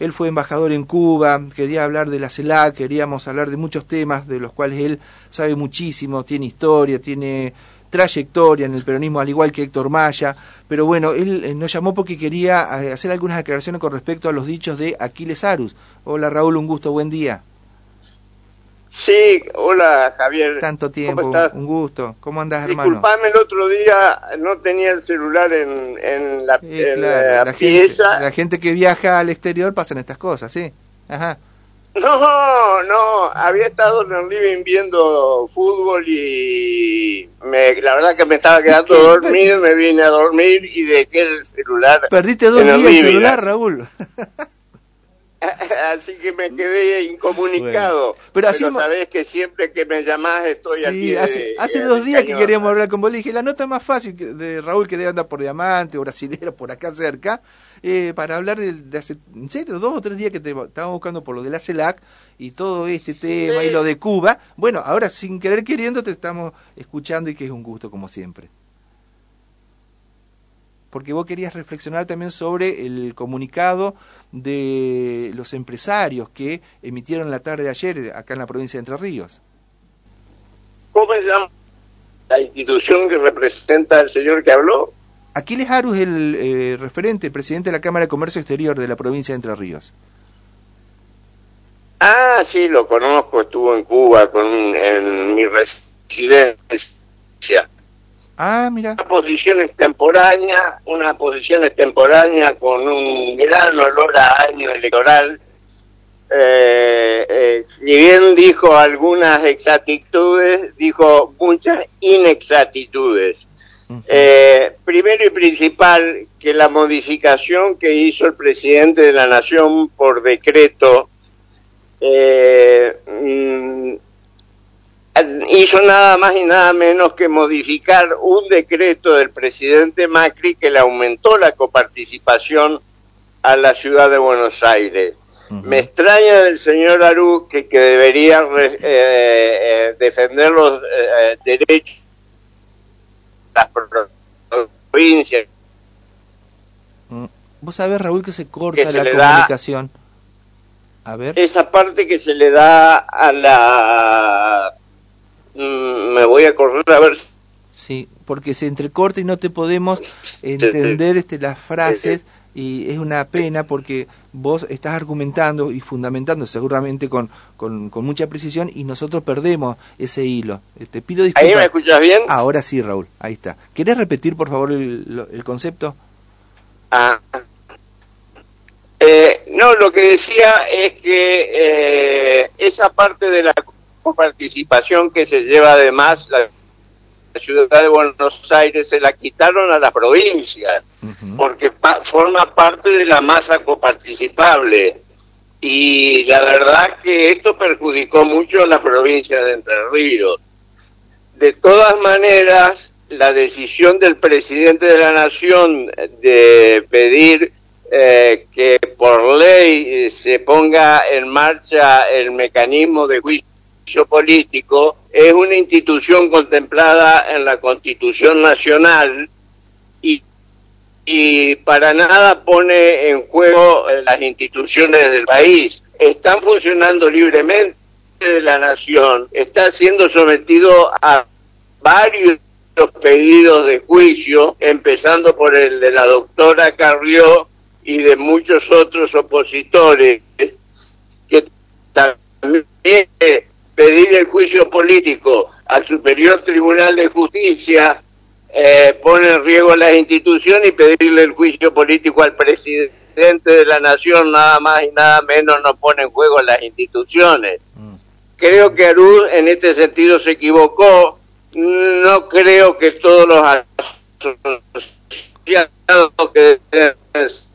él fue embajador en Cuba, quería hablar de la CELAC, queríamos hablar de muchos temas de los cuales él sabe muchísimo, tiene historia, tiene trayectoria en el peronismo, al igual que Héctor Maya, pero bueno, él eh, nos llamó porque quería eh, hacer algunas aclaraciones con respecto a los dichos de Aquiles Arus. Hola Raúl, un gusto, buen día. Sí, hola Javier. Tanto tiempo, un gusto. ¿Cómo andas, hermano? Disculpame, el otro día no tenía el celular en, en la, pieza. la gente que viaja al exterior pasan estas cosas, ¿sí? Ajá. No, no, había estado en el living viendo fútbol y me, la verdad que me estaba quedando dormido, me vine a dormir y dejé el celular. Perdiste dos días el celular, Raúl. así que me quedé incomunicado. Pero, así sabés que siempre que me llamás estoy aquí. Hace, hace dos días que queríamos hablar con vos. Le dije, la nota más fácil de Raúl que debe andar por Diamante o Brasilero, por acá cerca, eh, para hablar de, hace, en serio, dos o tres días que te estábamos buscando por lo de la CELAC y todo este tema y lo de Cuba. Bueno, ahora sin querer queriendo te estamos escuchando y que es un gusto como siempre porque vos querías reflexionar también sobre el comunicado de los empresarios que emitieron la tarde de ayer acá en la provincia de Entre Ríos. ¿Cómo se llama la institución que representa al señor que habló? Aquiles Arus el eh, referente, presidente de la Cámara de Comercio Exterior de la provincia de Entre Ríos. Ah, sí, lo conozco, estuvo en Cuba con, en mi residencia. Ah, mira. Una posición extemporánea, una posición extemporánea con un gran olor a año electoral. Eh, eh, si bien dijo algunas exactitudes, dijo muchas inexactitudes. Eh, primero y principal, que la modificación que hizo el presidente de la Nación por decreto eh, mm, hizo nada más y nada menos que modificar un decreto del presidente Macri que le aumentó la coparticipación a la ciudad de Buenos Aires. Me extraña del señor Aru que, que debería eh, eh, defender los eh, derechos de las provincias. Mm. Vos sabés, Raúl, que se corta la comunicación. A ver. Esa parte que se le da a la me voy a correr a ver. Sí, porque se entrecorta y no te podemos entender este, las frases y es una pena porque vos estás argumentando y fundamentando seguramente con, con, mucha precisión y nosotros perdemos ese hilo. Eh, te pido disculpas. ¿Ahí me escuchas bien? Ahora sí, Raúl, ahí está. ¿Querés repetir, por favor, el, el concepto? Ah. Eh, no, lo que decía es que eh, esa parte de la participación que se lleva además la, ciudad de Buenos Aires se la quitaron a la provincia porque forma parte de la masa coparticipable y la verdad que esto perjudicó mucho a la provincia de Entre Ríos. De todas maneras, la decisión del presidente de la Nación de pedir eh, que por ley eh, se ponga en marcha el mecanismo de juicio político es una institución contemplada en la Constitución Nacional y, y para nada pone en juego las instituciones del país. Están funcionando libremente de la nación, está siendo sometido a varios pedidos de juicio, empezando por el de la doctora Carrió y de muchos otros opositores que también pedir el juicio político al Superior Tribunal de Justicia eh, pone en riesgo las instituciones y pedirle el juicio político al presidente de la nación nada más y nada menos no pone en juego las instituciones. Mm. Creo que Arús en este sentido se equivocó. No creo que todos los asociados que deben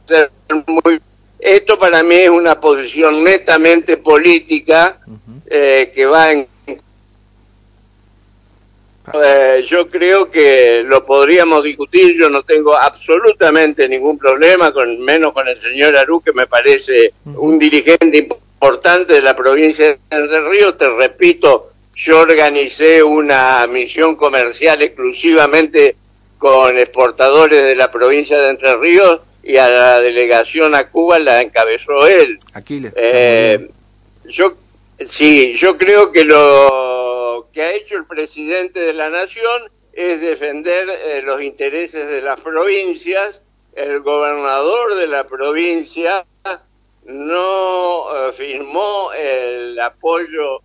ser muy... Esto para mí es una posición netamente política eh, que va en... Eh, yo creo que lo podríamos discutir, yo no tengo absolutamente ningún problema, con menos con el señor Aru, que me parece un dirigente importante de la provincia de Entre Ríos. Te repito, yo organicé una misión comercial exclusivamente con exportadores de la provincia de Entre Ríos y a la delegación a Cuba la encabezó él. Aquiles. Eh, yo sí, yo creo que lo que ha hecho el presidente de la nación es defender eh, los intereses de las provincias. El gobernador de la provincia no eh, firmó el apoyo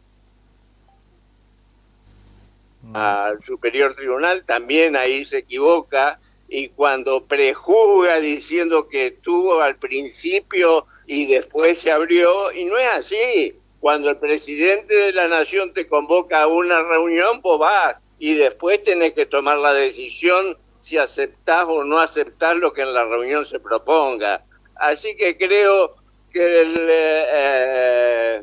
mm. al superior tribunal, también ahí se equivoca y cuando prejuzga diciendo que estuvo al principio y después se abrió, y no es así. Cuando el presidente de la nación te convoca a una reunión, pues vas y después tenés que tomar la decisión si aceptás o no aceptás lo que en la reunión se proponga. Así que creo que el eh,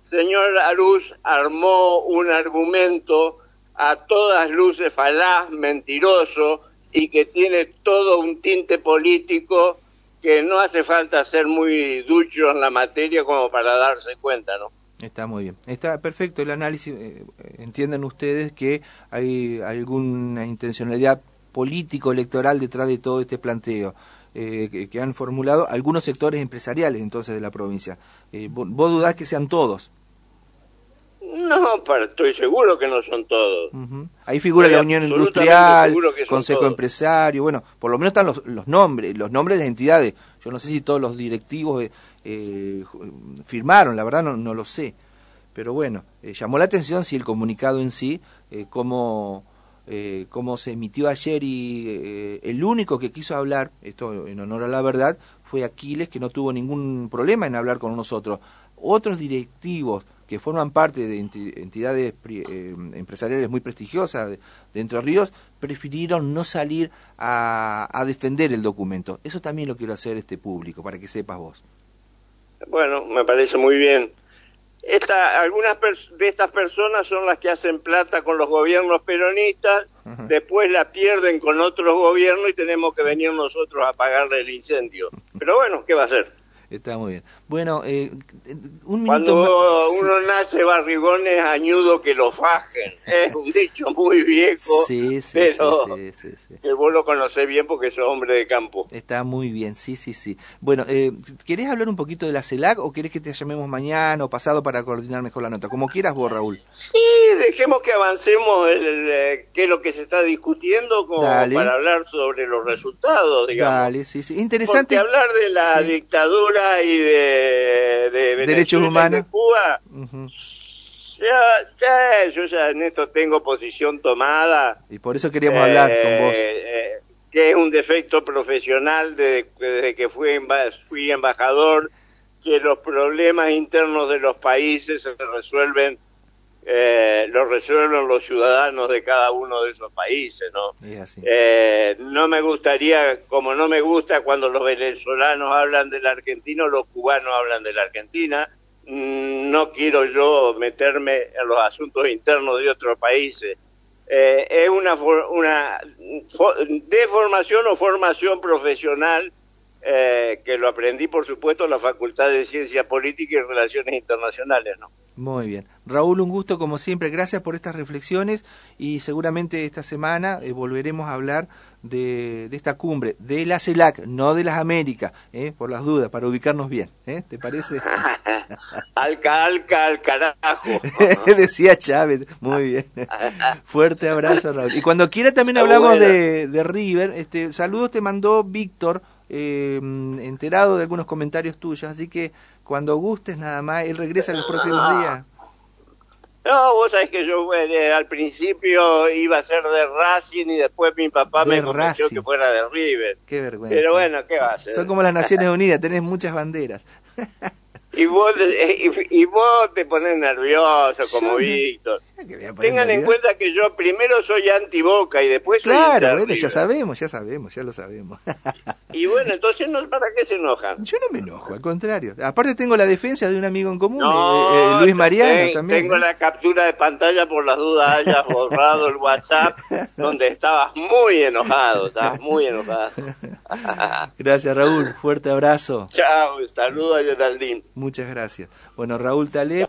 señor Arús armó un argumento a todas luces falaz, mentiroso, y que tiene todo un tinte político que no hace falta ser muy ducho en la materia como para darse cuenta, ¿no? Está muy bien. Está perfecto el análisis. Eh, entienden ustedes que hay alguna intencionalidad político-electoral detrás de todo este planteo eh, que, han formulado algunos sectores empresariales entonces de la provincia. Eh, ¿vos, dudás que sean todos? No, pero estoy seguro que no son todos. Ahí figura la Unión Industrial, Consejo Empresario, bueno, por lo menos están los, los, nombres, los nombres de las entidades. Yo no sé si todos los directivos eh, firmaron, la verdad no, no, lo sé. Pero bueno, eh, llamó la atención si el comunicado en sí, eh, cómo, eh, cómo se emitió ayer y eh, el único que quiso hablar, esto en honor a la verdad, fue Aquiles, que no tuvo ningún problema en hablar con nosotros. Otros directivos que forman parte de entidades eh, empresariales muy prestigiosas de, Entre Ríos, prefirieron no salir a, a, defender el documento. Eso también lo quiero hacer este público, para que sepas vos. Bueno, me parece muy bien. Esta, algunas de estas personas son las que hacen plata con los gobiernos peronistas, después la pierden con otros gobiernos y tenemos que venir nosotros a pagarle el incendio. Pero bueno, ¿qué va a hacer? Está muy bien. Bueno, eh, un minuto Cuando uno nace barrigones, añudo que lo fajen. Es un dicho muy viejo, sí, sí, pero sí, que vos lo conocés bien porque sos hombre de campo. Está muy bien, sí, sí, sí. Bueno, eh, ¿querés hablar un poquito de la CELAC o querés que te llamemos mañana o pasado para coordinar mejor la nota? Como quieras vos, Raúl. Sí, dejemos que avancemos el, eh, qué es lo que se está discutiendo como para hablar sobre los resultados, digamos. Dale, sí, sí. Interesante. Porque hablar de la dictadura y de, de derechos humanos de Cuba. ya, yo ya en esto tengo posición tomada. Y por eso queríamos hablar con eh, vos. Eh, que es un defecto profesional desde que fui, fui embajador, que los problemas internos de los países se resuelven eh, lo resuelven los ciudadanos de cada uno de esos países, ¿no? Eh, no me gustaría, como no me gusta cuando los venezolanos hablan del argentino, los cubanos hablan de la Argentina, mm, no quiero yo meterme en los asuntos internos de otros países. Eh, es una, una deformación o formación profesional eh, que lo aprendí, por supuesto, en la Facultad de Ciencia Política y Relaciones Internacionales, ¿no? Muy bien. Raúl, un gusto como siempre. Gracias por estas reflexiones y seguramente esta semana eh, volveremos a hablar de, esta cumbre, de la CELAC, no de las Américas, eh, por las dudas, para ubicarnos bien. ¿eh? ¿Te parece? alca, alca, al carajo. Decía Chávez. Muy bien. Fuerte abrazo, Raúl. Y cuando quiera también hablamos de, de, River. Este, saludos te mandó Víctor, enterado de algunos comentarios tuyos, así que cuando gustes nada más, él regresa en los próximos ah. días. No, vos sabés que yo eh, al principio iba a ser de Racing y después mi papá me convenció que fuera de River. Qué vergüenza. Pero bueno, ¿qué va a hacer? Son como las Naciones Unidas, tenés muchas banderas. y vos, y, vos te pones nervioso como Víctor. Tengan en cuenta que yo primero soy anti-Boca y después soy Claro, bueno, ya sabemos, ya sabemos, ya lo sabemos. y bueno, entonces, no, ¿para qué se enojan? Yo no me enojo, al contrario. Aparte tengo la defensa de un amigo en común, eh, eh, Luis Mariano también. Tengo la captura de pantalla por las dudas hayas borrado el WhatsApp donde estabas muy enojado, estabas muy enojado. Gracias, Raúl. Fuerte abrazo. Chao, saludos a Geraldine. Muchas gracias. Bueno, Raúl Taleb.